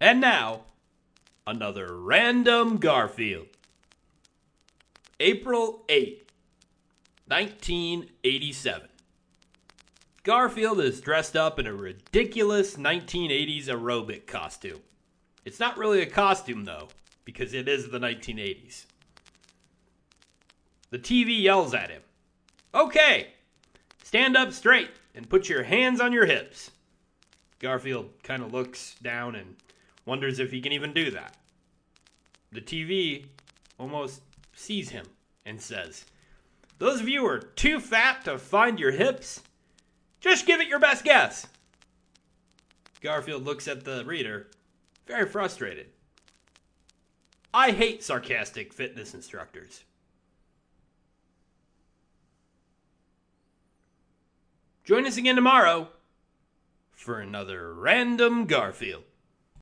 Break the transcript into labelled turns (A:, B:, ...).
A: And now, another random Garfield. April 8, 1987. Garfield is dressed up in a ridiculous 1980s aerobic costume. It's not really a costume, though, because it is the 1980s. The TV yells at him Okay, stand up straight and put your hands on your hips. Garfield kind of looks down and wonders if he can even do that. The TV almost sees him and says, Those of you who are too fat to find your hips, just give it your best guess. Garfield looks at the reader, very frustrated. I hate sarcastic fitness instructors. Join us again tomorrow for another Random Garfield.